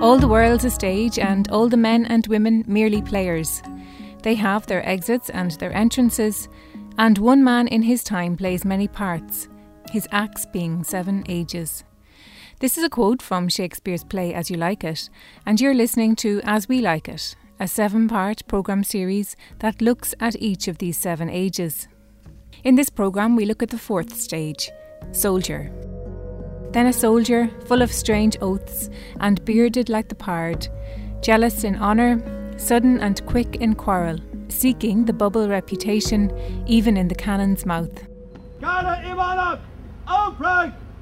All the world's a stage, and all the men and women merely players. They have their exits and their entrances, and one man in his time plays many parts, his acts being seven ages. This is a quote from Shakespeare's play As You Like It, and you're listening to As We Like It, a seven part programme series that looks at each of these seven ages. In this programme, we look at the fourth stage, soldier. Then a soldier, full of strange oaths, and bearded like the pard, jealous in honour, sudden and quick in quarrel, seeking the bubble reputation even in the cannon's mouth.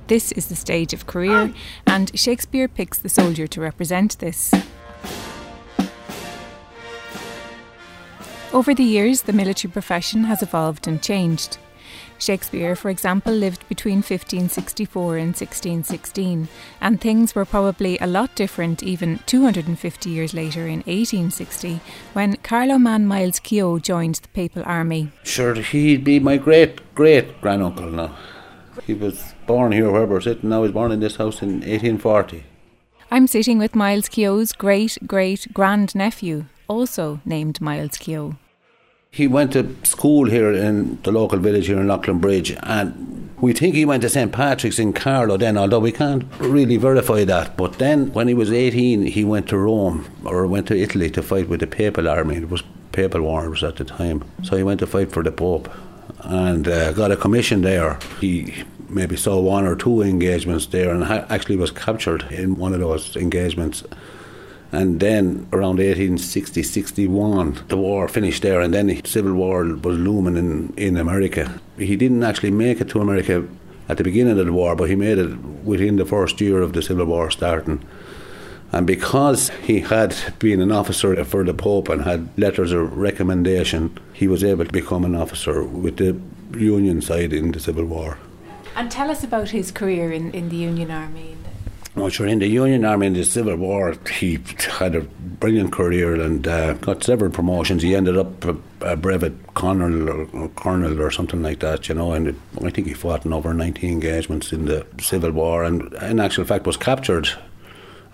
This is the stage of career, and Shakespeare picks the soldier to represent this. Over the years, the military profession has evolved and changed. Shakespeare, for example, lived between 1564 and 1616, and things were probably a lot different even 250 years later in 1860 when Carloman Miles Keogh joined the Papal Army. Sure, he'd be my great great granduncle now. He was born here where we're sitting now. He was born in this house in 1840. I'm sitting with Miles Keogh's great great grand nephew, also named Miles Keogh. He went to school here in the local village here in Leighlinbridge, and we think he went to St Patrick's in Carlow then, although we can't really verify that. But then, when he was 18, he went to Rome or went to Italy to fight with the Papal Army. It was Papal Wars at the time, so he went to fight for the Pope and uh, got a commission there. He maybe saw one or two engagements there, and ha- actually was captured in one of those engagements and then around 1860 61, the war finished there, and then the Civil War was looming in, in America. He didn't actually make it to America at the beginning of the war, but he made it within the first year of the Civil War starting. And because he had been an officer for the Pope and had letters of recommendation, he was able to become an officer with the Union side in the Civil War. And tell us about his career in, in the Union Army. Well, sure, in the Union Army in the Civil War, he had a brilliant career and uh, got several promotions. He ended up a, a brevet colonel or, or, colonel or something like that, you know. And it, I think he fought in over 90 engagements in the Civil War, and in actual fact was captured.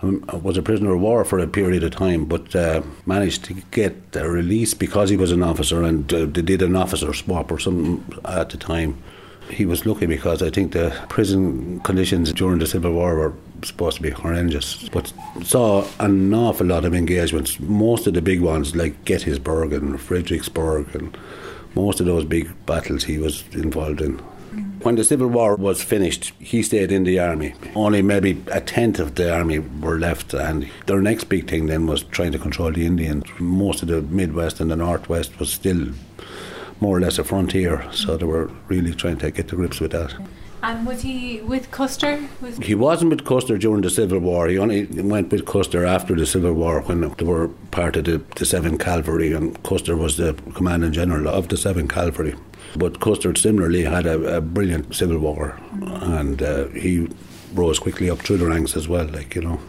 Um, was a prisoner of war for a period of time, but uh, managed to get a release because he was an officer, and uh, they did an officer swap or something at the time he was lucky because I think the prison conditions during the Civil War were supposed to be horrendous. But saw an awful lot of engagements. Most of the big ones, like Gettysburg and Fredericksburg, and most of those big battles he was involved in. When the Civil War was finished, he stayed in the army. Only maybe a tenth of the army were left, and their next big thing then was trying to control the Indians. Most of the Midwest and the Northwest was still more or less a frontier, so they were really trying to get to grips with that. And was he with Custer? Was he wasn't with Custer during the Civil War. He only went with Custer after the Civil War when they were part of the, the Seven Cavalry, and Custer was the commanding general of the Seven Cavalry. But Custer similarly had a, a brilliant Civil War, and uh, he rose quickly up through the ranks as well. Like you know.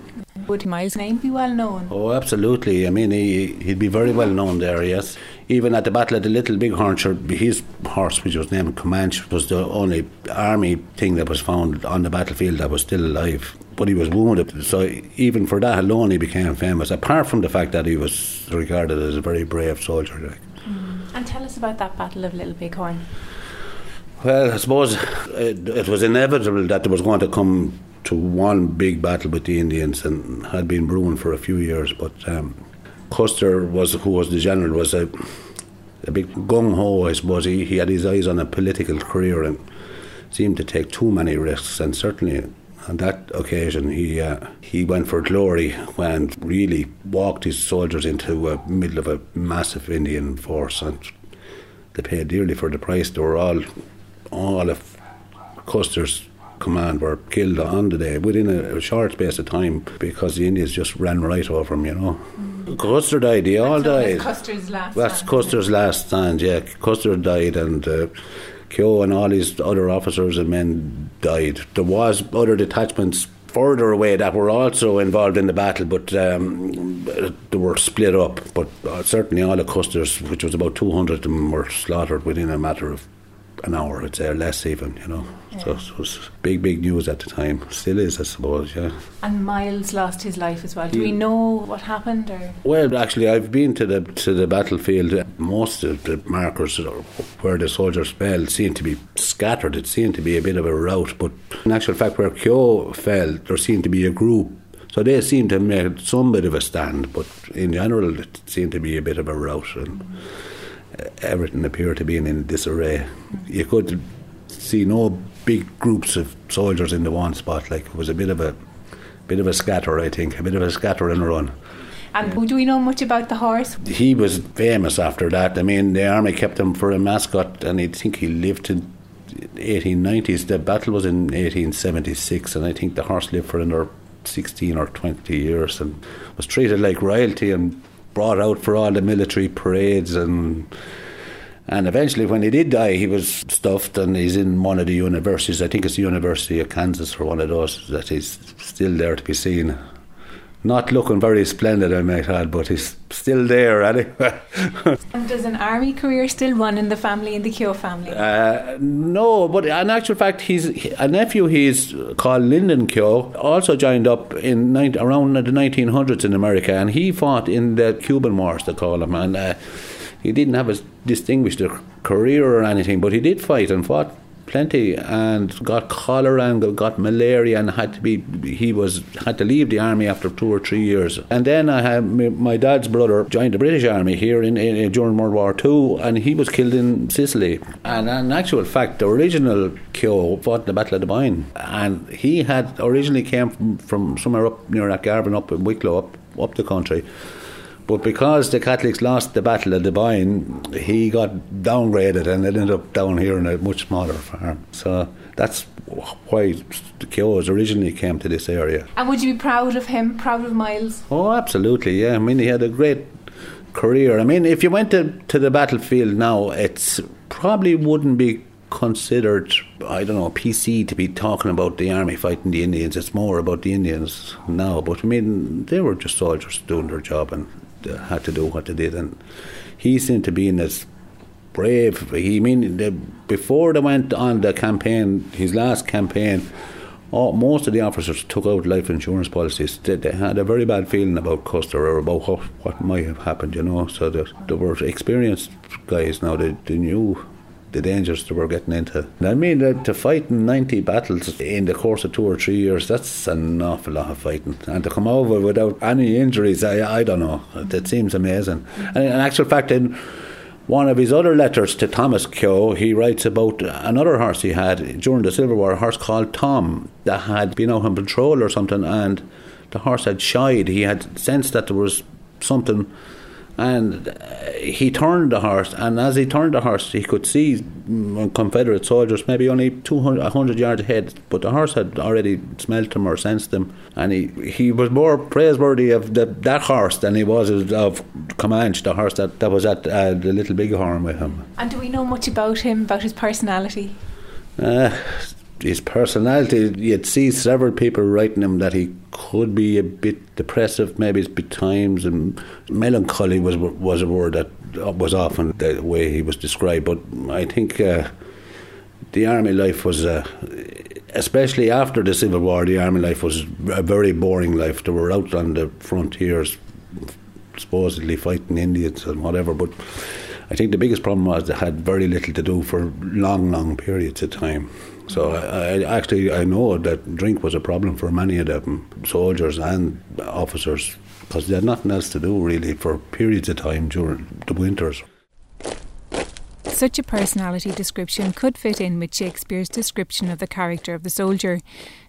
Would Miles' name be well known? Oh, absolutely. I mean, he, he'd be very well known there, yes. Even at the Battle of the Little Big Bighorn, his horse, which was named Comanche, was the only army thing that was found on the battlefield that was still alive. But he was wounded, so even for that alone, he became famous, apart from the fact that he was regarded as a very brave soldier. Like. Mm. And tell us about that Battle of Little Bighorn. Well, I suppose it, it was inevitable that there was going to come to one big battle with the Indians and had been brewing for a few years. But um, Custer was who was the general was a a big gung ho. I suppose he, he had his eyes on a political career and seemed to take too many risks. And certainly on that occasion, he uh, he went for glory and really walked his soldiers into the middle of a massive Indian force, and they paid dearly for the price. They were all all of Custer's command were killed on the day within a, a, short space of time because the Indians just ran right over them, you know. Mm. Custer died, they all died. Custer's last That's stand. Custer's last stand, yeah. Custer died and uh, Keogh and all his other officers and men died. There was other detachments further away that were also involved in the battle, but um, they were split up. But uh, certainly all the Custers, which was about 200 of them, were slaughtered within a matter of an hour, I'd say, or less even, you know. Yeah. So it was big, big news at the time. Still is, I suppose, yeah. And Miles lost his life as well. Do he, we know what happened? Or? Well, actually, I've been to the to the battlefield. Most of the markers where the soldiers fell seem to be scattered. It seemed to be a bit of a rout. But in actual fact, where Keogh fell, there seemed to be a group so they seemed to make some bit of a stand, but in general, it seemed to be a bit of a rout, and mm-hmm. Everything appeared to be in disarray. You could see no big groups of soldiers in the one spot. Like it was a bit of a bit of a scatter, I think, a bit of a scatter and run. And do we know much about the horse? He was famous after that. I mean, the army kept him for a mascot, and I think he lived to 1890s. The battle was in 1876, and I think the horse lived for another 16 or 20 years and was treated like royalty and brought out for all the military parades and and eventually when he did die he was stuffed and he's in one of the universities. I think it's the University of Kansas or one of those that he's still there to be seen not looking very splendid, I might add, but he's still there anyway. and does an army career still run in the family, in the Keogh family? Uh, no, but in actual fact, he's a nephew. He's called Lyndon Keogh. Also joined up in 19, around the 1900s in America, and he fought in the Cuban Wars. They call him, and uh, he didn't have a distinguished career or anything, but he did fight and fought plenty and got cholera and got malaria and had to be he was had to leave the army after two or three years. And then I had my dad's brother joined the British army here in, in during World War II and he was killed in Sicily. And in actual fact the original Keogh fought in the Battle of the Boyne. And he had originally came from, from somewhere up near that Garvan up in Wicklow up, up the country but because the Catholics lost the Battle of the Boyne, he got downgraded and it ended up down here in a much smaller farm. So that's why the Keoghs originally came to this area. And would you be proud of him, proud of Miles? Oh, absolutely, yeah. I mean, he had a great career. I mean, if you went to, to the battlefield now, it's probably wouldn't be considered, I don't know, PC to be talking about the army fighting the Indians. It's more about the Indians now. But I mean, they were just soldiers doing their job and had to do what they did, and he seemed to be in this brave. He mean the, before they went on the campaign, his last campaign. Oh, most of the officers took out life insurance policies. They, they, had a very bad feeling about Custer or about what, what might have happened, you know. So they, they were experienced guys now. They, they knew the dangers that we're getting into. I mean, uh, to fight in 90 battles in the course of two or three years, that's an awful lot of fighting. And to come over without any injuries, I, I don't know. That seems amazing. And in actual fact, in one of his other letters to Thomas Keogh, he writes about another horse he had during the Civil War, a horse called Tom, that had been out on patrol or something, and the horse had shied. He had sensed that there was something and uh, he turned the horse, and as he turned the horse, he could see mm, Confederate soldiers maybe only 200, 100 yards ahead, but the horse had already smelt him or sensed him, and he, he was more praiseworthy of the, that horse than he was of Comanche, the horse that, that was at uh, the Little Bighorn with him. And do we know much about him, about his personality? Uh, his personality, you'd see several people writing him that he could be a bit depressive, maybe at times, and melancholy was was a word that was often the way he was described. But I think uh, the army life was, uh, especially after the Civil War, the army life was a very boring life. They were out on the frontiers, supposedly fighting Indians and whatever, but. I think the biggest problem was they had very little to do for long, long periods of time. So I, I, actually I know that drink was a problem for many of them, soldiers and officers, because they had nothing else to do really for periods of time during the winters. Such a personality description could fit in with Shakespeare's description of the character of the soldier,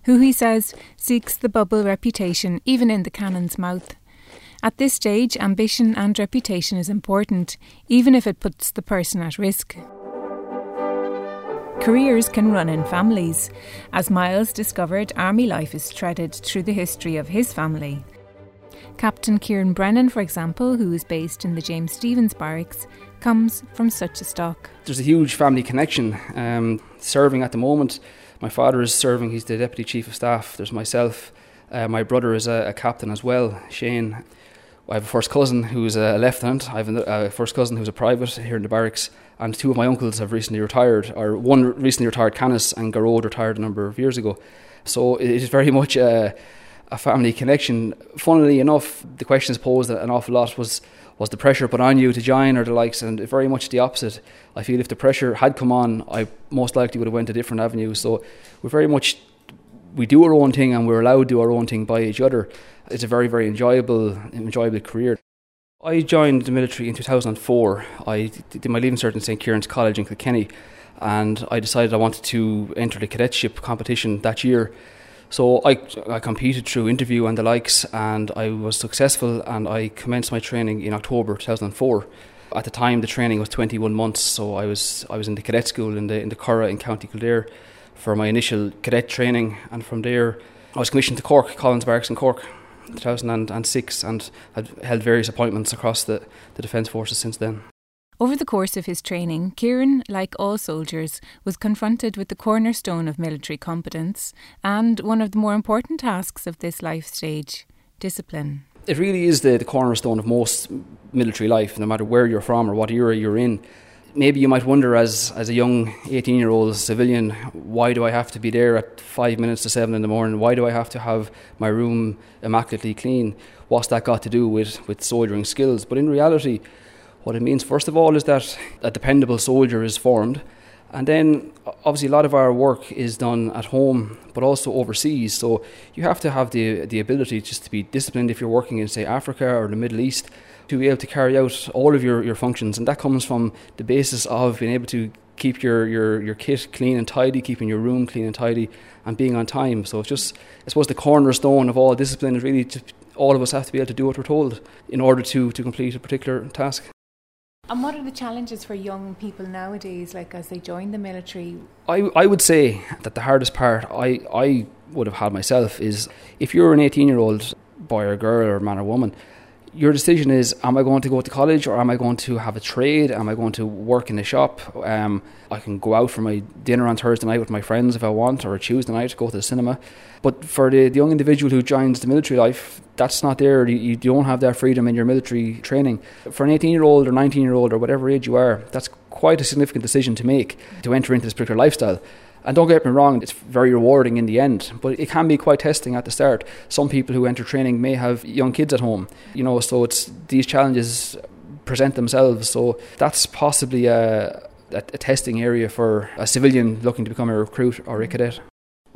who he says seeks the bubble reputation even in the cannon's mouth. At this stage, ambition and reputation is important, even if it puts the person at risk. Careers can run in families. As Miles discovered, army life is threaded through the history of his family. Captain Kieran Brennan, for example, who is based in the James Stephens barracks, comes from such a stock. There's a huge family connection. Um, serving at the moment, my father is serving, he's the Deputy Chief of Staff. There's myself, uh, my brother is a, a captain as well, Shane I have a first cousin who's a lieutenant. I have a uh, first cousin who's a private here in the barracks, and two of my uncles have recently retired. Or one recently retired, Canis, and Garrod retired a number of years ago. So it is very much a, a family connection. Funnily enough, the questions posed an awful lot was was the pressure put on you to join or the likes, and very much the opposite. I feel if the pressure had come on, I most likely would have went a different avenue. So we're very much we do our own thing and we're allowed to do our own thing by each other. It's a very very enjoyable enjoyable career. I joined the military in 2004. I did my leaving cert in St Kieran's College in Kilkenny, and I decided I wanted to enter the cadetship competition that year. So I, I competed through interview and the likes, and I was successful. And I commenced my training in October 2004. At the time, the training was 21 months, so I was I was in the cadet school in the in the Curragh in County Kildare for my initial cadet training, and from there I was commissioned to Cork, Collins Barracks in Cork, 2006, and had held various appointments across the, the Defence Forces since then. Over the course of his training, Kieran, like all soldiers, was confronted with the cornerstone of military competence and one of the more important tasks of this life stage discipline. It really is the, the cornerstone of most military life, no matter where you're from or what era you're in maybe you might wonder as, as a young 18 year old civilian, why do I have to be there at five minutes to seven in the morning? Why do I have to have my room immaculately clean? What's that got to do with, with soldiering skills? But in reality, what it means, first of all, is that a dependable soldier is formed. And then, obviously, a lot of our work is done at home, but also overseas. So you have to have the the ability just to be disciplined if you're working in, say, Africa or the Middle East, to be able to carry out all of your, your functions. And that comes from the basis of being able to keep your, your, your kit clean and tidy, keeping your room clean and tidy, and being on time. So it's just, I suppose, the cornerstone of all discipline is really to, all of us have to be able to do what we're told in order to, to complete a particular task. And what are the challenges for young people nowadays, like as they join the military? I, I would say that the hardest part I, I would have had myself is if you're an 18 year old boy or girl or man or woman, your decision is am I going to go to college or am I going to have a trade? Am I going to work in a shop? Um, I can go out for my dinner on Thursday night with my friends if I want, or a Tuesday night, go to the cinema. But for the, the young individual who joins the military life, that's not there. You, you don't have that freedom in your military training. For an 18 year old or 19 year old or whatever age you are, that's quite a significant decision to make to enter into this particular lifestyle. And don't get me wrong, it's very rewarding in the end, but it can be quite testing at the start. Some people who enter training may have young kids at home, you know, so it's these challenges present themselves. So that's possibly a, a, a testing area for a civilian looking to become a recruit or a cadet.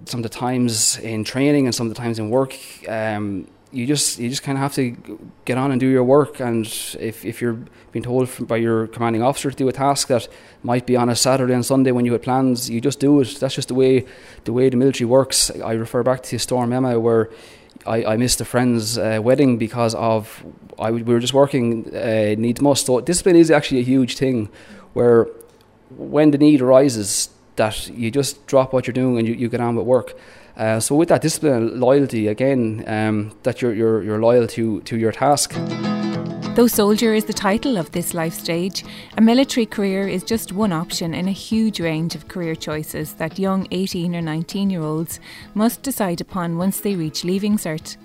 Some of the times in training and some of the times in work, um, you just you just kind of have to get on and do your work. And if if you're being told by your commanding officer to do a task that might be on a Saturday and Sunday when you had plans, you just do it. That's just the way the way the military works. I refer back to Storm Emma where. I, I missed a friend's uh, wedding because of I, we were just working uh, needs must. So discipline is actually a huge thing, where when the need arises, that you just drop what you're doing and you, you get on with work. Uh, so with that discipline and loyalty, again, um, that you're, you're, you're loyal to, to your task. Though soldier is the title of this life stage, a military career is just one option in a huge range of career choices that young 18 or 19 year olds must decide upon once they reach leaving cert.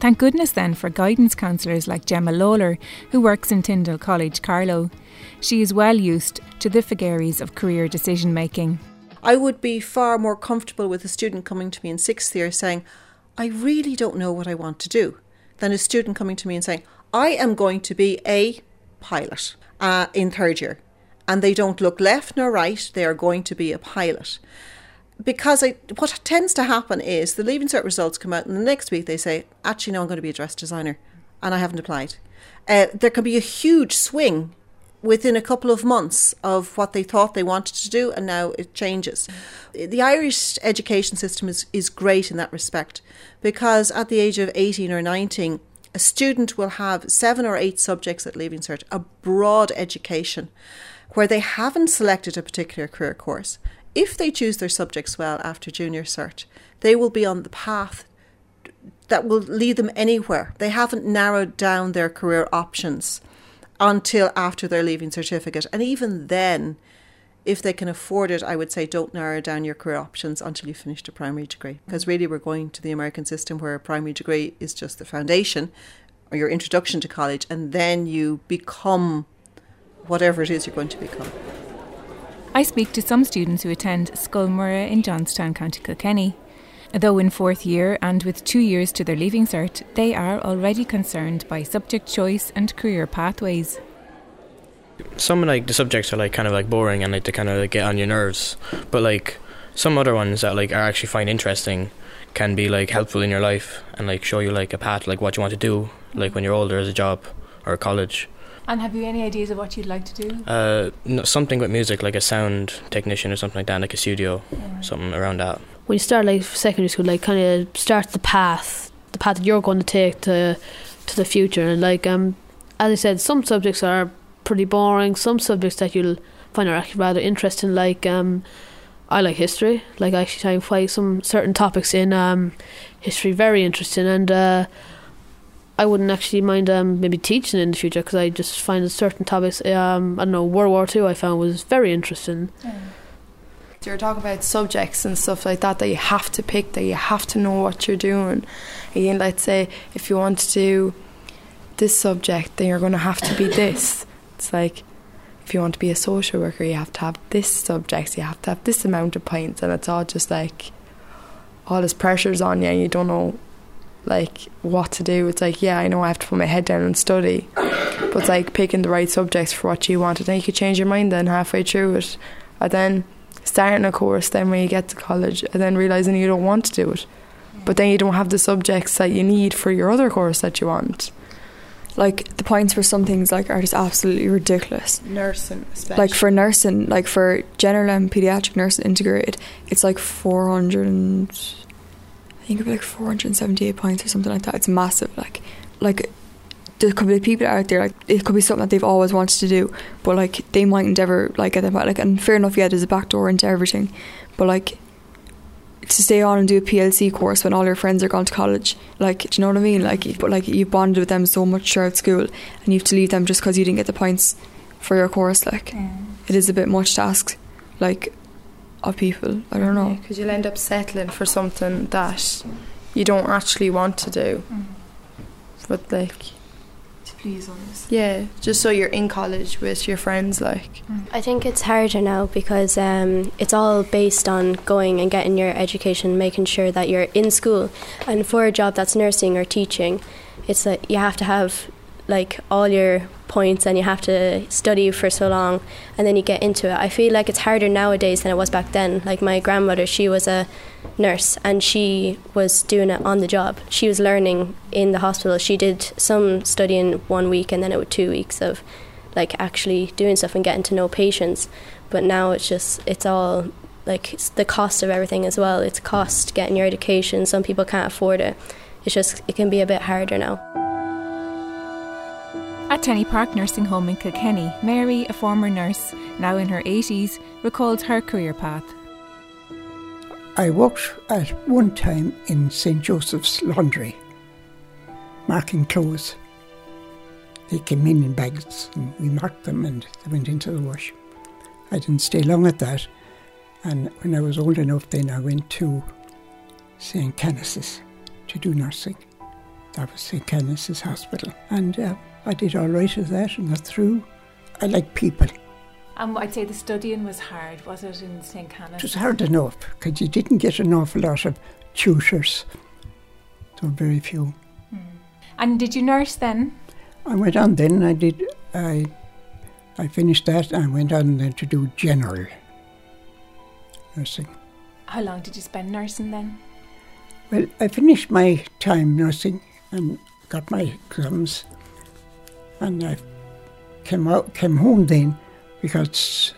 Thank goodness then for guidance counsellors like Gemma Lawler, who works in Tyndall College, Carlow. She is well used to the vagaries of career decision making. I would be far more comfortable with a student coming to me in sixth year saying, I really don't know what I want to do, than a student coming to me and saying, I am going to be a pilot uh, in third year. And they don't look left nor right, they are going to be a pilot. Because I, what tends to happen is the Leaving Cert results come out, and the next week they say, actually, no, I'm going to be a dress designer, and I haven't applied. Uh, there can be a huge swing within a couple of months of what they thought they wanted to do, and now it changes. The Irish education system is, is great in that respect because at the age of 18 or 19, a student will have seven or eight subjects at Leaving Cert, a broad education where they haven't selected a particular career course. If they choose their subjects well after junior cert, they will be on the path that will lead them anywhere. They haven't narrowed down their career options until after their leaving certificate. And even then, if they can afford it, I would say don't narrow down your career options until you finish a primary degree. Because really, we're going to the American system where a primary degree is just the foundation. or your introduction to college, and then you become whatever it is you're going to become. I speak to some students who attend Scoilmurra in Johnstown, County Kilkenny. Though in fourth year and with two years to their leaving cert, they are already concerned by subject choice and career pathways. Some like the subjects are like kind of like boring and like they kind of like, get on your nerves, but like some other ones that like are actually find interesting can be like helpful in your life and like show you like a path like what you want to do like when you're older as a job or college. And have you any ideas of what you'd like to do? Uh, no, something with music, like a sound technician or something like that, like a studio, yeah. something around that. When you start like secondary school, like kind of start the path, the path that you're going to take to to the future, and like um, as I said, some subjects are pretty boring. Some subjects that you'll find are actually rather interesting, like um, I like history. Like I actually find some certain topics in um, history very interesting, and uh, I wouldn't actually mind um, maybe teaching in the future because I just find certain topics. Um, I don't know, World War Two I found was very interesting. You're talking about subjects and stuff like that that you have to pick, that you have to know what you're doing. Again, let's say if you want to do this subject, then you're going to have to be this. It's like if you want to be a social worker, you have to have this subject, you have to have this amount of points, and it's all just like all this pressure's on you, and you don't know like what to do. It's like, yeah, I know I have to put my head down and study, but it's like picking the right subjects for what you want. And then you could change your mind then halfway through it, and then starting a course. Then when you get to college, and then realizing you don't want to do it, but then you don't have the subjects that you need for your other course that you want. Like the points for some things like are just absolutely ridiculous. Nursing, especially. like for nursing, like for general and pediatric nursing integrated, it's like four hundred and I think it was like 478 points or something like that. It's massive. Like, like there could be people out there like it could be something that they've always wanted to do, but like they mightn't ever like get them back. Like, and fair enough, yeah, there's a back door into everything, but like to stay on and do a PLC course when all your friends are gone to college. Like, do you know what I mean? Like, but like you bonded with them so much throughout school, and you have to leave them just because you didn't get the points for your course. Like, mm. it is a bit much to ask. Like, of people. I don't know. Because you'll end up settling for something that you don't actually want to do. Mm. But like please others. Yeah, just so you're in college with your friends like. Mm. I think it's harder now because um, it's all based on going and getting your education, making sure that you're in school. And for a job that's nursing or teaching, it's that you have to have like all your points and you have to study for so long and then you get into it. I feel like it's harder nowadays than it was back then. Like my grandmother, she was a nurse and she was doing it on the job. She was learning in the hospital. She did some studying one week and then it was two weeks of like actually doing stuff and getting to know patients. But now it's just it's all like it's the cost of everything as well. It's cost getting your education. Some people can't afford it. It's just it can be a bit harder now. At Tenny Park Nursing Home in Kilkenny, Mary, a former nurse, now in her 80s, recalled her career path. I worked at one time in St Joseph's Laundry, marking clothes. They came in in bags and we marked them and they went into the wash. I didn't stay long at that, and when I was old enough, then I went to St Canice's to do nursing. That was St Canice's Hospital, and uh, I did all right with that and got through. I like people. And I'd say the studying was hard, was it, in St. Canice? It was hard enough because you didn't get an awful lot of tutors. There were very few. Mm. And did you nurse then? I went on then. I did. I I finished that and went on then to do general nursing. How long did you spend nursing then? Well, I finished my time nursing and got my exams and I came out, came home then because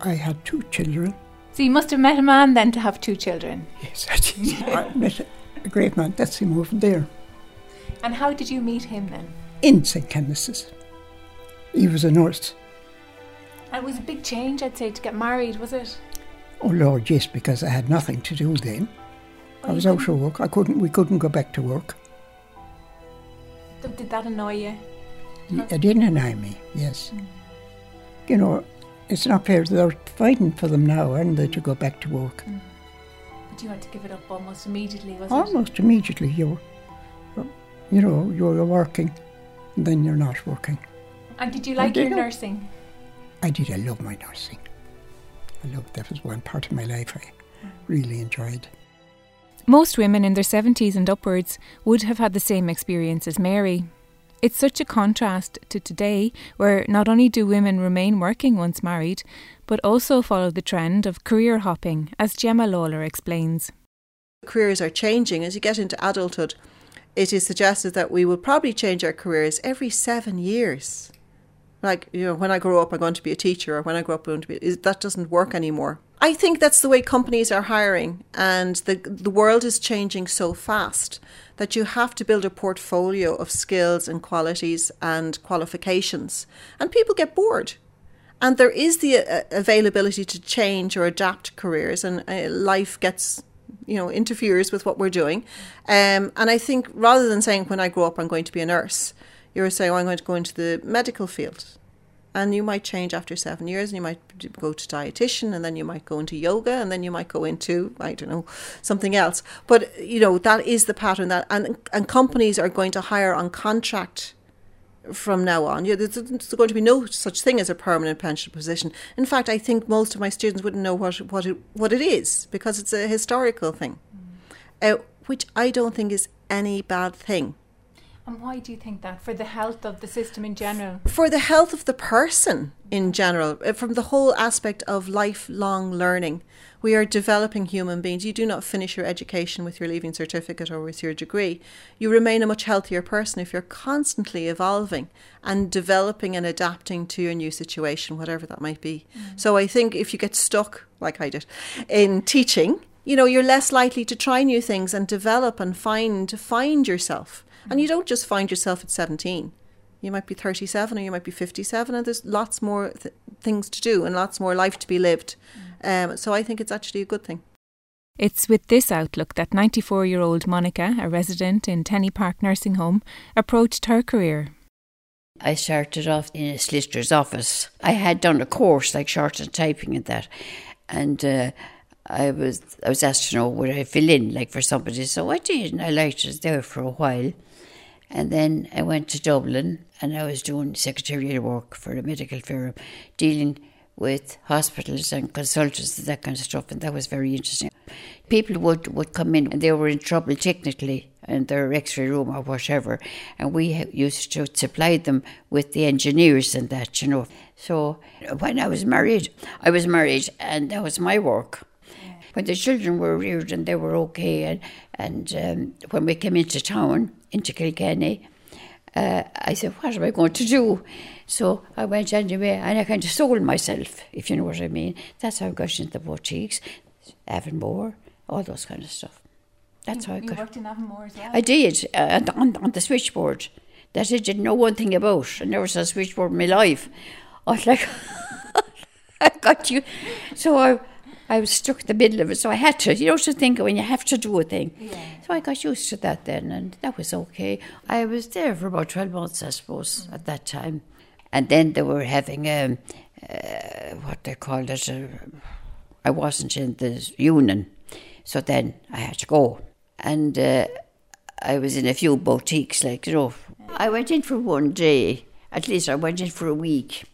I had two children. So you must have met a man then to have two children. Yes, I did. I met a great man. That's him over there. And how did you meet him then? In St. Canice's. He was a nurse. And it was a big change, I'd say, to get married, was it? Oh Lord, yes, because I had nothing to do then. Oh, I was out of work. I couldn't. We couldn't go back to work. Did that annoy you? It didn't annoy me, yes. Mm. You know, it's not fair. They're fighting for them now, aren't they, to go back to work? Mm. But you had to give it up almost immediately, was almost it? Almost immediately, you You know, you're working, and then you're not working. And did you like did your I? nursing? I did. I love my nursing. I loved that was one part of my life I really enjoyed. Most women in their 70s and upwards would have had the same experience as Mary. It's such a contrast to today, where not only do women remain working once married, but also follow the trend of career hopping, as Gemma Lawler explains. Careers are changing as you get into adulthood. It is suggested that we will probably change our careers every seven years. Like, you know, when I grow up, I'm going to be a teacher, or when I grow up, I'm going to be. That doesn't work anymore. I think that's the way companies are hiring, and the, the world is changing so fast that you have to build a portfolio of skills and qualities and qualifications. And people get bored. And there is the uh, availability to change or adapt careers, and uh, life gets, you know, interferes with what we're doing. Um, and I think rather than saying, when I grow up, I'm going to be a nurse, you're saying, oh, I'm going to go into the medical field. And you might change after seven years, and you might go to dietitian, and then you might go into yoga, and then you might go into I don't know something else. But you know that is the pattern that, and and companies are going to hire on contract from now on. Yeah, there's, there's going to be no such thing as a permanent pension position. In fact, I think most of my students wouldn't know what what it, what it is because it's a historical thing, uh, which I don't think is any bad thing. And why do you think that? For the health of the system in general? For the health of the person in general, uh, from the whole aspect of lifelong learning. We are developing human beings. You do not finish your education with your leaving certificate or with your degree. You remain a much healthier person if you're constantly evolving and developing and adapting to your new situation, whatever that might be. So I think if you get stuck, like I did, in teaching, you know, you're less likely to try new things and develop and find find yourself. And you don't just find yourself at 17. You might be 37 or you might be 57, and there's lots more th- things to do and lots more life to be lived. Um, so I think it's actually a good thing. It's with this outlook that 94 year old Monica, a resident in Tenny Park Nursing Home, approached her career. I started off in a solicitor's office. I had done a course like shorthand typing and that, and uh, I was I was asked to know would I fill in like for somebody, so I did, and I liked it there for a while. And then I went to Dublin, and I was doing secretarial work for a medical firm, dealing with hospitals and consultants and that kind of stuff, and that was very interesting. People would, would come in and they were in trouble technically in their x-ray room or whatever, and we used to supply them with the engineers and that, you know. So when I was married, I was married, and that was my work. When the children were reared and they were okay, and, and um, when we came into town, into Kilkenny, uh, I said, What am I going to do? So I went anyway, and I kind of sold myself, if you know what I mean. That's how I got into the boutiques, Avonmore, all those kind of stuff. That's how I you got. worked in Avonmore as well? I did, uh, on, on the switchboard that I didn't know one thing about. I never saw a switchboard in my life. I was like, I got you. So I, I was stuck in the middle of it, so I had to, you know, to think when you have to do a thing. So I got used to that then, and that was okay. I was there for about 12 months, I suppose, at that time. And then they were having um, uh, what they called it. Uh, I wasn't in the union, so then I had to go. And uh, I was in a few boutiques, like, you know. I went in for one day, at least I went in for a week.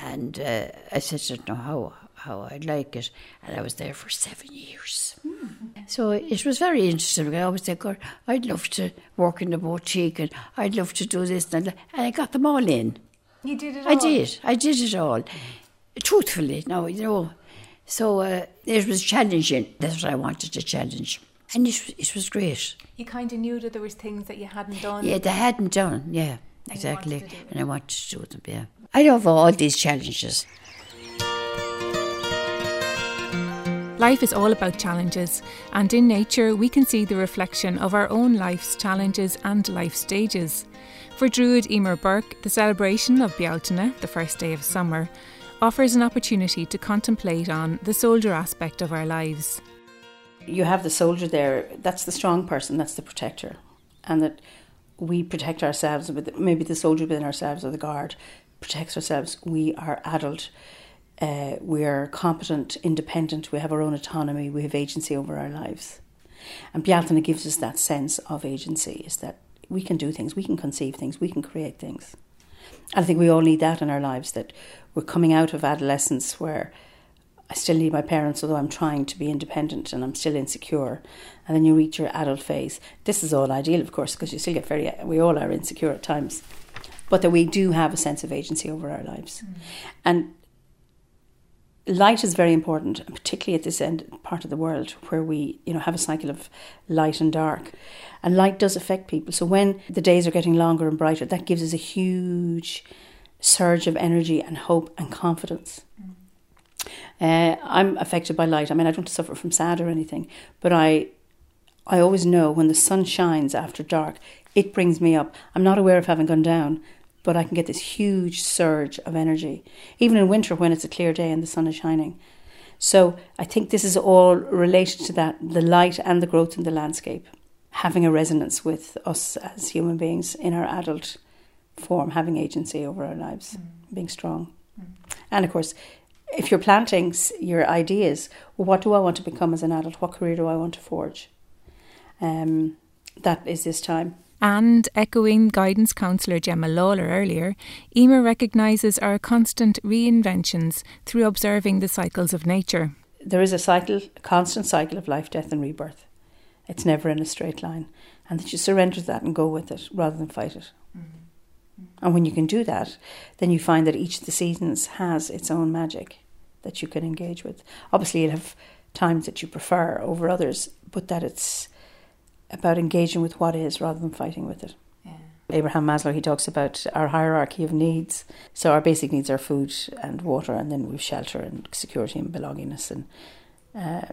And uh, I said, I don't know how, how I'd like it. And I was there for seven years. So it was very interesting. I always think, God, I'd love to work in the boutique and I'd love to do this and. And I got them all in. You did it I did. I did it all. Truthfully, no, you know. So uh, it was challenging. That's what I wanted to challenge. And it, it was great. You kind of knew that there was things that you hadn't done. Yeah, they hadn't done. Yeah, you exactly. wanted to do it. And I wanted to do them, yeah. I love all these challenges. Life is all about challenges, and in nature we can see the reflection of our own life's challenges and life stages. For Druid Emer Burke, the celebration of Bealtaine, the first day of summer, offers an opportunity to contemplate on the soldier aspect of our lives. you have the soldier there, that's the strong person, that's the protector. And that we protect ourselves, but maybe the soldier within ourselves or the guard protects ourselves. We are adult, uh, we are competent, independent, we have our own autonomy, we have agency over our lives. And Bealtaine gives us that sense of agency, is that we can do things, we can conceive things, we can create things. And I think we all need that in our lives that we're coming out of adolescence where I still need my parents, although I'm trying to be independent and I'm still insecure. And then you reach your adult phase. This is all ideal, of course, because you still get very, we all are insecure at times. But that we do have a sense of agency over our lives. Mm. And light is very important, particularly at this end part of the world where we, you know, have a cycle of light and dark. And light does affect people. So when the days are getting longer and brighter, that gives us a huge surge of energy and hope and confidence. Uh, I'm affected by light. I mean, I don't suffer from sad or anything, but I, I always know when the sun shines after dark, it brings me up. I'm not aware of having gone down, but I can get this huge surge of energy, even in winter when it's a clear day and the sun is shining. So I think this is all related to that the light and the growth in the landscape having a resonance with us as human beings in our adult form, having agency over our lives, mm. being strong. Mm. And of course, if you're planting your ideas, well, what do I want to become as an adult? What career do I want to forge? Um, that is this time. And echoing guidance counsellor Gemma Lawler earlier, Emer recognises our constant reinventions through observing the cycles of nature. There is a cycle, a constant cycle of life, death, and rebirth. It's never in a straight line. And that you surrender to that and go with it rather than fight it. Mm-hmm. And when you can do that, then you find that each of the seasons has its own magic that you can engage with. Obviously, you'll have times that you prefer over others, but that it's about engaging with what is rather than fighting with it. Yeah. Abraham Maslow he talks about our hierarchy of needs. So our basic needs are food and water, and then we've shelter and security and belongingness and uh,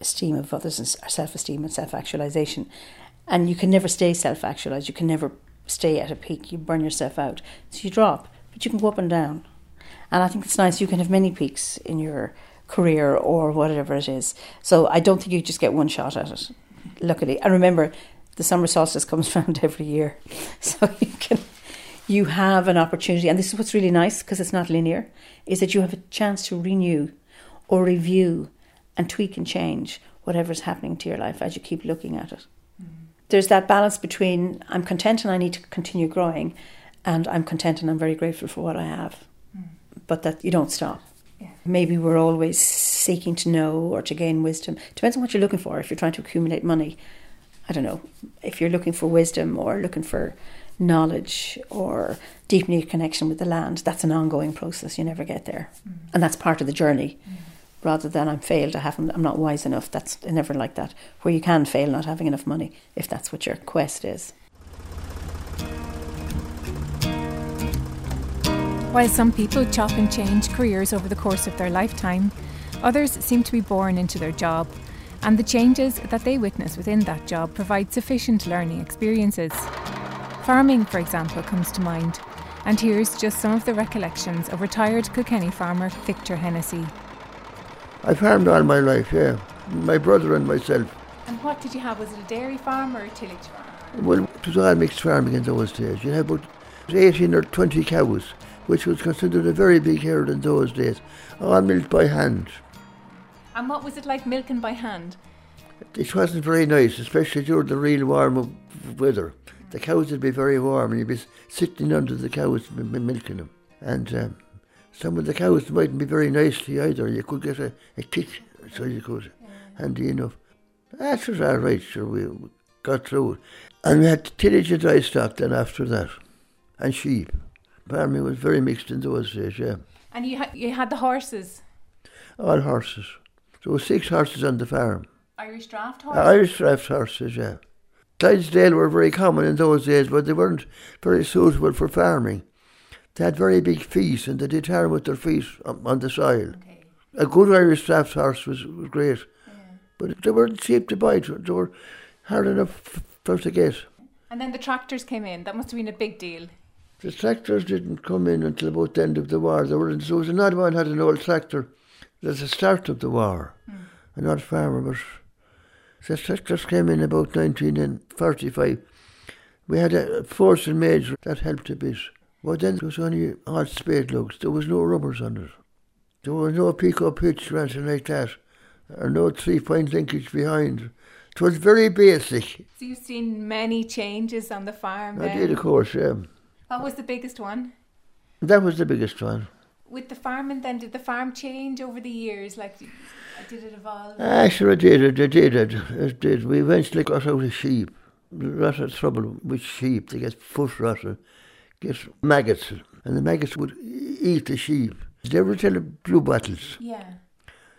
esteem of others and self esteem and self actualization. And you can never stay self actualized. You can never stay at a peak. You burn yourself out. So you drop, but you can go up and down. And I think it's nice. You can have many peaks in your career or whatever it is. So I don't think you just get one shot at it luckily. And remember, the summer solstice comes around every year, so you can you have an opportunity, and this is what's really nice because it's not linear, is that you have a chance to renew or review and tweak and change whatever's happening to your life as you keep looking at it. Mm-hmm. There's that balance between I'm content and I need to continue growing, and I'm content and I'm very grateful for what I have, mm. but that you don't stop. Maybe we're always seeking to know or to gain wisdom. Depends on what you're looking for. If you're trying to accumulate money, I don't know. If you're looking for wisdom or looking for knowledge or deepening your connection with the land, that's an ongoing process. You never get there, mm. and that's part of the journey. Mm. Rather than I'm failed, I haven't, I'm not wise enough. That's never like that. Where you can fail not having enough money, if that's what your quest is. While some people chop and change careers over the course of their lifetime, others seem to be born into their job, and the changes that they witness within that job provide sufficient learning experiences. Farming, for example, comes to mind, and here's just some of the recollections of retired Kilkenny farmer Victor Hennessy. I farmed all my life, yeah. My brother and myself. And what did you have? Was it a dairy farm or a tillage farm? Well, it was all mixed farming in those days. You had about 18 or 20 cows which was considered a very big herd in those days, all milked by hand. And what was it like milking by hand? It wasn't very nice, especially during the real warm weather. The cows would be very warm and you'd be sitting under the cows milking them. And um, some of the cows mightn't be very nicely either. You could get a, a kick, so you could, handy enough. That was all right, sure, we got through it. And we had tillage and livestock then after that, and sheep. Farming was very mixed in those days, yeah. And you, ha- you had the horses? All horses. There were six horses on the farm. Irish draft horses? Irish draft horses, yeah. Clydesdale were very common in those days, but they weren't very suitable for farming. They had very big feet and they did harm with their feet on the soil. Okay. A good Irish draft horse was, was great, yeah. but they weren't cheap to buy. They were hard enough for to get. And then the tractors came in. That must have been a big deal. The tractors didn't come in until about the end of the war. There, were, there was another one had an old tractor at the start of the war. Mm. An old farmer, but the tractors came in about 1945. We had a Fordson Major that helped a bit. But then there was only hard spade lugs. There was no rubbers on it. There was no pick-up hitch or anything like that, or no three-point linkage behind. It was very basic. So you've seen many changes on the farm. I then. did, of course, yeah. What was the biggest one? That was the biggest one. With the farming, then did the farm change over the years? Like, did did it evolve? Ah, sure, it did, it, it did, it, it did. We eventually got out of sheep. A lot of trouble with sheep. They get foot rot, get maggots, and the maggots would eat the sheep. Did you ever tell of blue bottles? Yeah.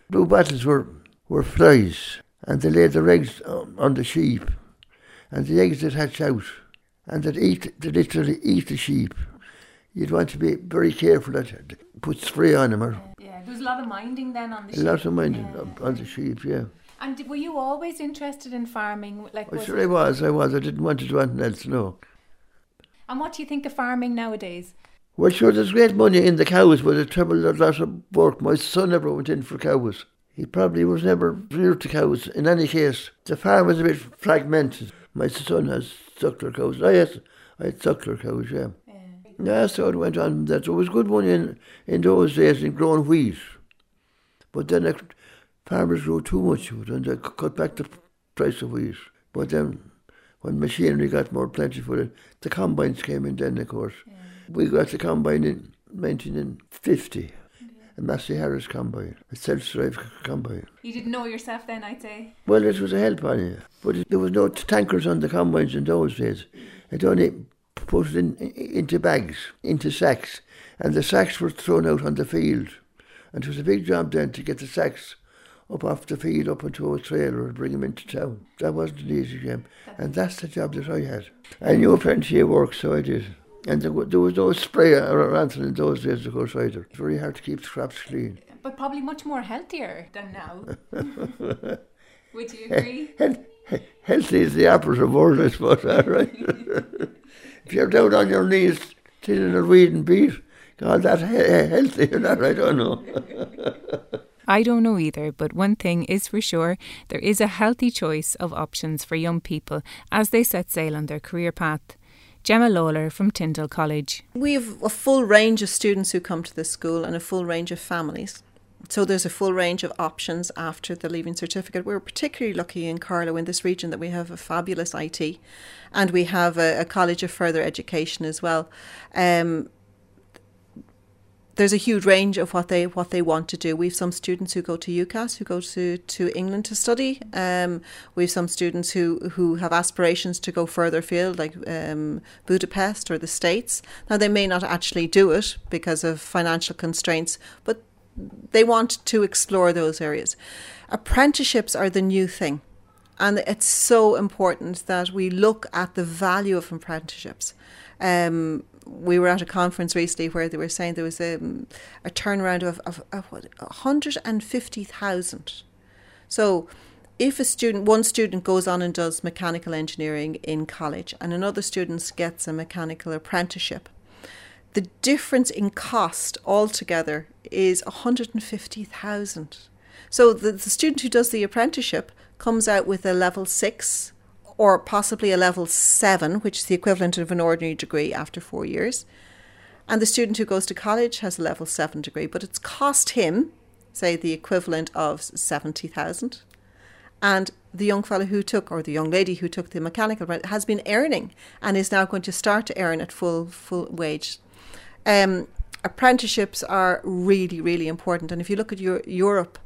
Blue bottles were, were flies, and they laid their eggs on on the sheep, and the eggs that hatch out, and that eat, they literally eat the sheep. You'd want to be very careful that put spray on them or Yeah, there was a lot of minding then on the a sheep. lot of minding on- on the sheep, yeah. And did- were you always interested in farming? Like, was sure I was, I was. I didn't want to do anything else, no. And what do you think of farming nowadays? Well, sure, there's great money in the cows, but it's trouble a lot of work. My son never went in for cows. He probably was never real to cows. In any case, the farm was a bit fragmented. My son has suckler cows. I had, I had suckler cows, yeah. Yeah, so it went on. That was good money in, in those days in growing wheat. But then the farmers grew too much of it and they cut back the price of wheat. But then when machinery got more plentiful, the combines came in then, of course. We got the combine in 1950, a Massey Harris combine, a self-drive combine. You didn't know yourself then, I'd say. Well, it was a help on you. But it- there was no tankers on the combines in those days. It only put it in, into bags, into sacks, and the sacks were thrown out on the field. And it was a big job then to get the sacks up off the field, up into a trailer and bring them into town. That wasn't an easy job. And that's the job that I had. I knew plenty of work, so I did. And there, there was no spray around in those days, of course, either. It's very hard to keep scraps clean. But probably much more healthier than now. Would you agree? Healthy is the opposite word, I suppose, all uh, right? if you're down on your knees, tilling a weed and beat, God, that's he- he- healthy or not, I don't know. I don't know either, but one thing is for sure there is a healthy choice of options for young people as they set sail on their career path. Gemma Lawler from Tyndall College. We have a full range of students who come to this school and a full range of families. So there's a full range of options after the leaving certificate. We're particularly lucky in Carlow in this region that we have a fabulous IT and we have a, a college of further education as well. Um, there's a huge range of what they what they want to do. We've some students who go to UCAS, who go to, to England to study. Um, we've some students who, who have aspirations to go further afield, like um, Budapest or the States. Now they may not actually do it because of financial constraints, but they want to explore those areas. Apprenticeships are the new thing. And it's so important that we look at the value of apprenticeships. Um, we were at a conference recently where they were saying there was a, mm, a turnaround of, of, of 150,000. So if a student, one student goes on and does mechanical engineering in college and another student gets a mechanical apprenticeship, the difference in cost altogether is 150,000. So the, the student who does the apprenticeship comes out with a level six or possibly a level seven, which is the equivalent of an ordinary degree after four years. And the student who goes to college has a level seven degree, but it's cost him, say, the equivalent of 70,000. And the young fellow who took, or the young lady who took the mechanical has been earning and is now going to start to earn at full full wage. Um, apprenticeships are really, really important. And if you look at your, Europe,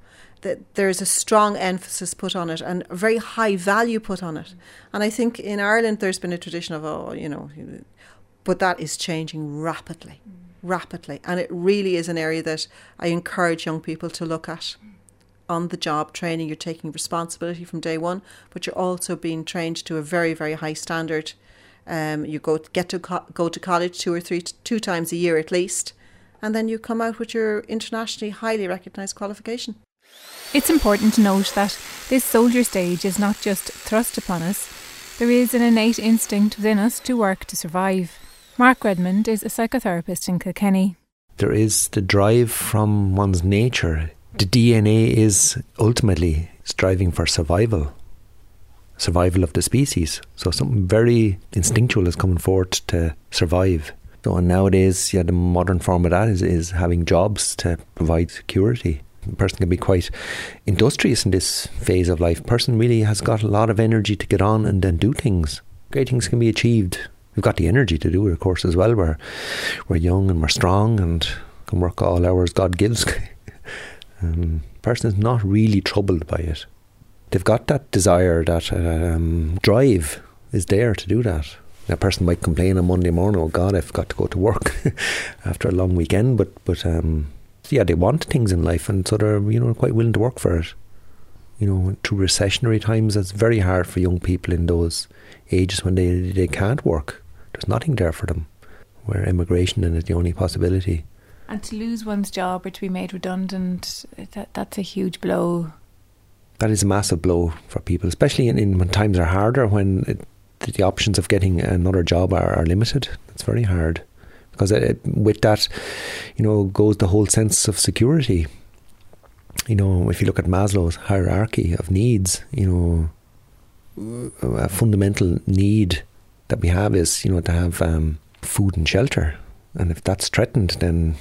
that there's a strong emphasis put on it and a very high value put on it. And I think in Ireland there's been a tradition of, oh, you know, but that is changing rapidly, rapidly. And it really is an area that I encourage young people to look at. On the job training, you're taking responsibility from day one, but you're also being trained to a very, very high standard. Um, you go get to co- go to college two or three two times a year at least, and then you come out with your internationally highly recognised qualification. It's important to note that this soldier stage is not just thrust upon us, there is an innate instinct within us to work to survive. Mark Redmond is a psychotherapist in Kilkenny. There is the drive from one's nature. The DNA is ultimately striving for survival, survival of the species. So something very instinctual is coming forth to survive. So and nowadays, yeah, the modern form of that is, is having jobs to provide security A person can be quite industrious in this phase of life. person really has got a lot of energy to get on and then do things. Great things can be achieved. We've got the energy to do it, of course, as well. We're we're young and we're strong and can work all hours God gives. um, person is not really troubled by it. They've got that desire, that um, drive is there to do that. A person might complain on Monday morning, "Oh God, I've got to go to work after a long weekend," but but um, yeah, they want things in life, and so they're you know quite willing to work for it. You know, through recessionary times, it's very hard for young people in those ages when they they can't work. There's nothing there for them. Where immigration is the only possibility. And to lose one's job or to be made redundant, that that's a huge blow. That is a massive blow for people, especially in, in when times are harder, when it, the options of getting another job are, are limited. It's very hard because it, with that, you know, goes the whole sense of security. You know, if you look at Maslow's hierarchy of needs, you know, a fundamental need that we have is, you know, to have um, food and shelter. And if that's threatened, then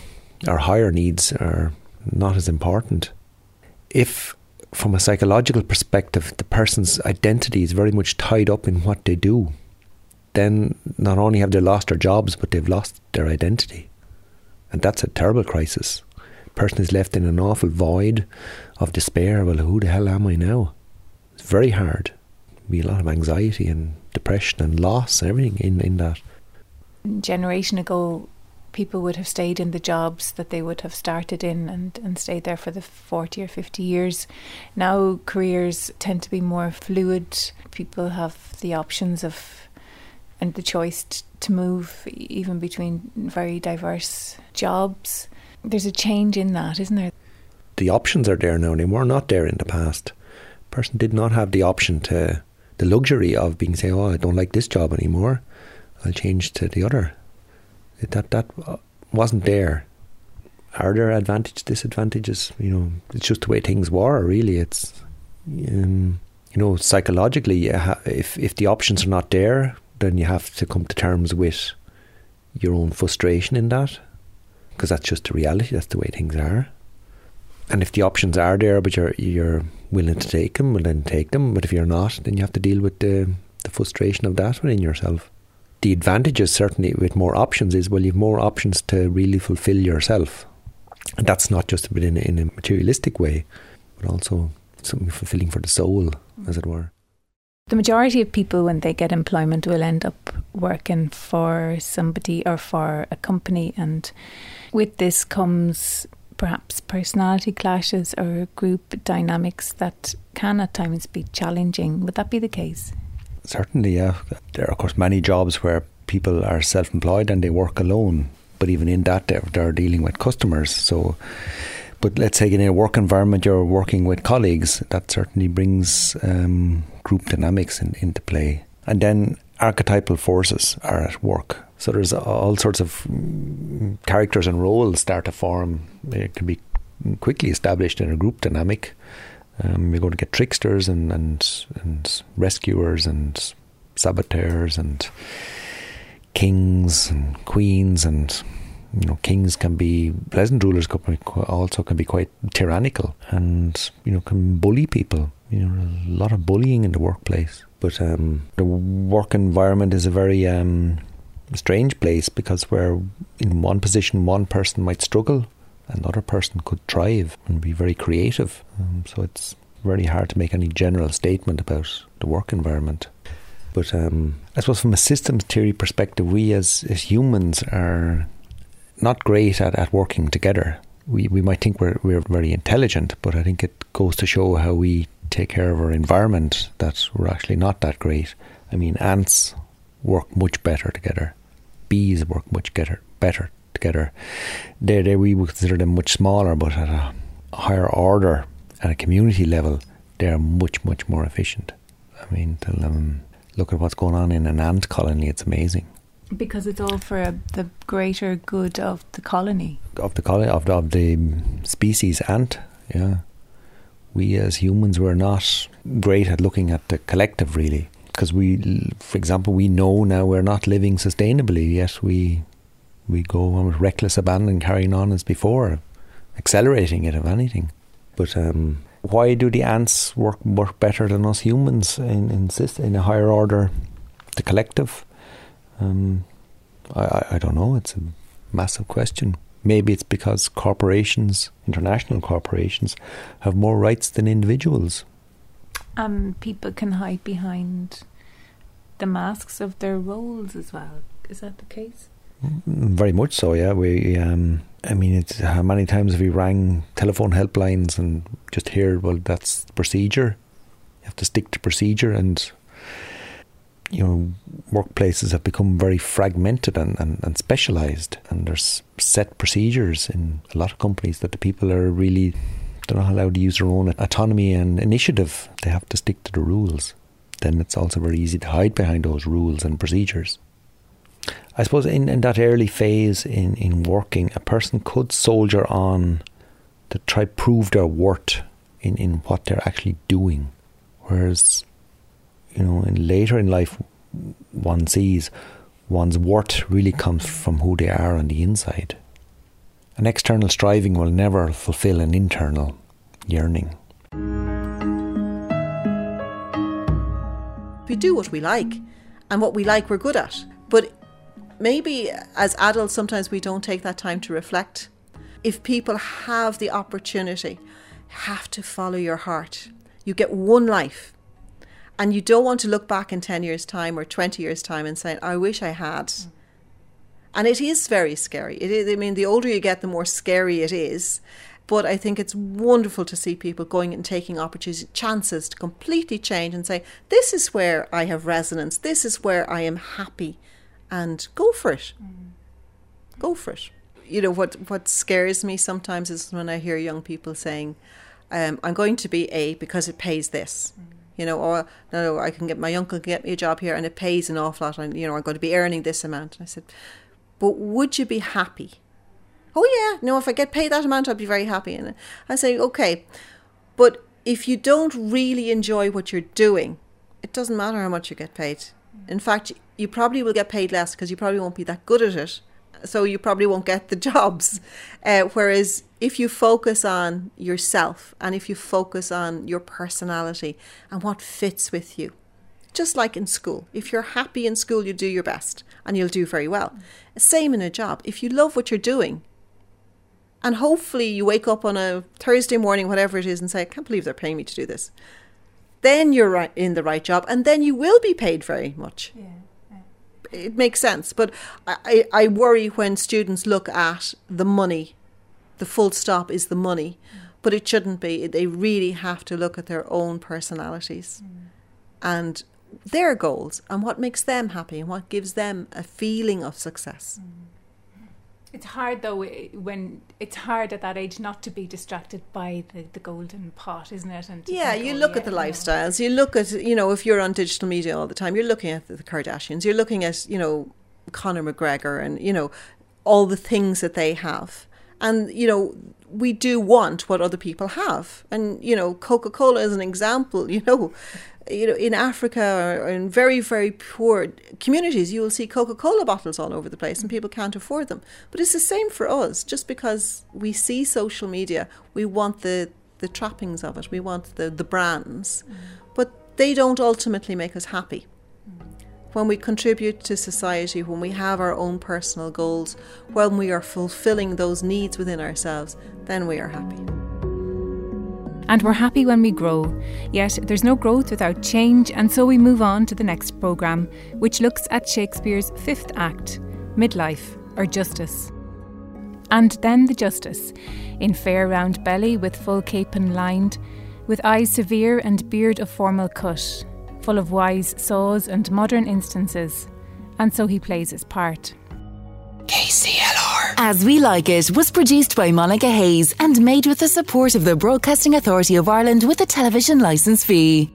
our higher needs are not as important. If, from a psychological perspective, the person's identity is very much tied up in what they do, then not only have they lost their jobs, but they've lost their identity. And that's a terrible crisis. The person is left in an awful void of despair. Well, who the hell am I now? It's very hard. Be a lot of anxiety and depression and loss, and everything in, in that. generation ago, people would have stayed in the jobs that they would have started in and, and stayed there for the 40 or 50 years. Now, careers tend to be more fluid. People have the options of and the choice t- to move even between very diverse jobs. There's a change in that, isn't there? The options are there now, they were not there in the past. A person did not have the option to, the luxury of being say, oh, I don't like this job anymore. I'll change to the other. That that wasn't there. Are there advantages, disadvantages? You know, it's just the way things were. Really, it's um, you know psychologically, if if the options are not there, then you have to come to terms with your own frustration in that, because that's just the reality. That's the way things are. And if the options are there, but you're you're willing to take them, well then take them. But if you're not, then you have to deal with the the frustration of that within yourself. The advantages certainly with more options is well, you've more options to really fulfil yourself, and that's not just within in a materialistic way, but also something fulfilling for the soul, as it were. The majority of people, when they get employment, will end up working for somebody or for a company. And with this comes perhaps personality clashes or group dynamics that can at times be challenging. Would that be the case? Certainly, yeah. There are, of course, many jobs where people are self employed and they work alone. But even in that, they're, they're dealing with customers. So but let's say in a work environment, you're working with colleagues, that certainly brings um, group dynamics in, into play. And then archetypal forces are at work. So there's all sorts of characters and roles start to form. It can be quickly established in a group dynamic. Um, you're going to get tricksters and, and and rescuers and saboteurs and kings and queens and you know, kings can be pleasant rulers, also can be quite tyrannical, and you know, can bully people. You know, a lot of bullying in the workplace. But um, the work environment is a very um, strange place because where in one position one person might struggle, another person could thrive and be very creative. Um, so it's very hard to make any general statement about the work environment. But um, I suppose from a systems theory perspective, we as, as humans are not great at, at working together. We we might think we're we're very intelligent, but I think it goes to show how we take care of our environment that we're actually not that great. I mean, ants work much better together. Bees work much better better together. They they we would consider them much smaller, but at a higher order, at a community level, they are much much more efficient. I mean, look at what's going on in an ant colony. It's amazing. Because it's all for the greater good of the colony. Of the colony, of the, of the species ant, yeah. We as humans were not great at looking at the collective, really. Because we, for example, we know now we're not living sustainably, yet we we go on with reckless abandon, carrying on as before, accelerating it, if anything. But um, why do the ants work work better than us humans in in, in a higher order, the collective? Um, I, I don't know. It's a massive question. Maybe it's because corporations, international corporations, have more rights than individuals. Um, people can hide behind the masks of their roles as well. Is that the case? Mm, very much so. Yeah, we. Um, I mean, it's how many times have we rang telephone helplines and just hear, well, that's procedure. You have to stick to procedure, and you know, workplaces have become very fragmented and, and, and specialised, and there's set procedures in a lot of companies that the people are really they're not allowed to use their own autonomy and initiative. They have to stick to the rules. Then it's also very easy to hide behind those rules and procedures. I suppose in, in that early phase in, in working, a person could soldier on to try prove their worth in, in what they're actually doing. Whereas you know, in later in life, one sees one's worth really comes from who they are on the inside. An external striving will never fulfill an internal yearning. We do what we like, and what we like we're good at. But maybe as adults, sometimes we don't take that time to reflect. If people have the opportunity, have to follow your heart. You get one life and you don't want to look back in 10 years' time or 20 years' time and say, I wish I had. Mm. And it is very scary. It is, I mean, the older you get, the more scary it is. But I think it's wonderful to see people going and taking opportunities, chances to completely change and say, this is where I have resonance, this is where I am happy, and go for it. Mm. Go for it. You know, what, what scares me sometimes is when I hear young people saying, um, I'm going to be A because it pays this. Mm you know, or no, no, I can get my uncle can get me a job here and it pays an awful lot, and you know, I'm going to be earning this amount. And I said, but would you be happy? Oh yeah, no, if I get paid that amount, I'd be very happy. And I say, okay, but if you don't really enjoy what you're doing, it doesn't matter how much you get paid. In fact, you probably will get paid less because you probably won't be that good at it. So you probably won't get the jobs. Uh, whereas if you focus on yourself and if you focus on your personality and what fits with you, just like in school, if you're happy in school, you do your best and you'll do very well. Same in a job. If you love what you're doing, and hopefully you wake up on a Thursday morning, whatever it is, and say, I can't believe they're paying me to do this. Then you're right in the right job, and then you will be paid very much. Yeah it makes sense. But I, I worry when students look at the money the full stop is the money. But it shouldn't be. They really have to look at their own personalities mm. and their goals and what makes them happy and what gives them a feeling of success. Mm. It's hard though eh, when it's hard at that age not to be distracted by the, the golden pot, isn't it? And yeah, you oh, look at the lifestyles. You look at you know if you're on digital media all the time, you're looking at the Kardashians. You're looking at you know Conor McGregor and you know all the things that they have, and, you know, we do want what other people have. And, you know, Coca Cola is an example, you know. You know, in Africa or in very, very poor communities, you will see Coca Cola bottles all over the place and people can't afford them. But it's the same for us. Just because we see social media, we want the, the trappings of it, we want the, the brands. Mm. But they don't ultimately make us happy when we contribute to society, when we have our own personal goals, when we are fulfilling those needs within ourselves, then we are happy. And we're happy when we grow, yet there's no growth without change, and so we move on to the next programme, which looks at Shakespeare's fifth act, Midlife or Justice. And then the Justice, in fair round belly with full capon lined, with eyes severe and beard of formal cut, full of wise saws and modern instances, and so he plays his part. KCLR. As We Like It was produced by Monica Hayes and made with the support of the Broadcasting Authority of Ireland with a television licence fee.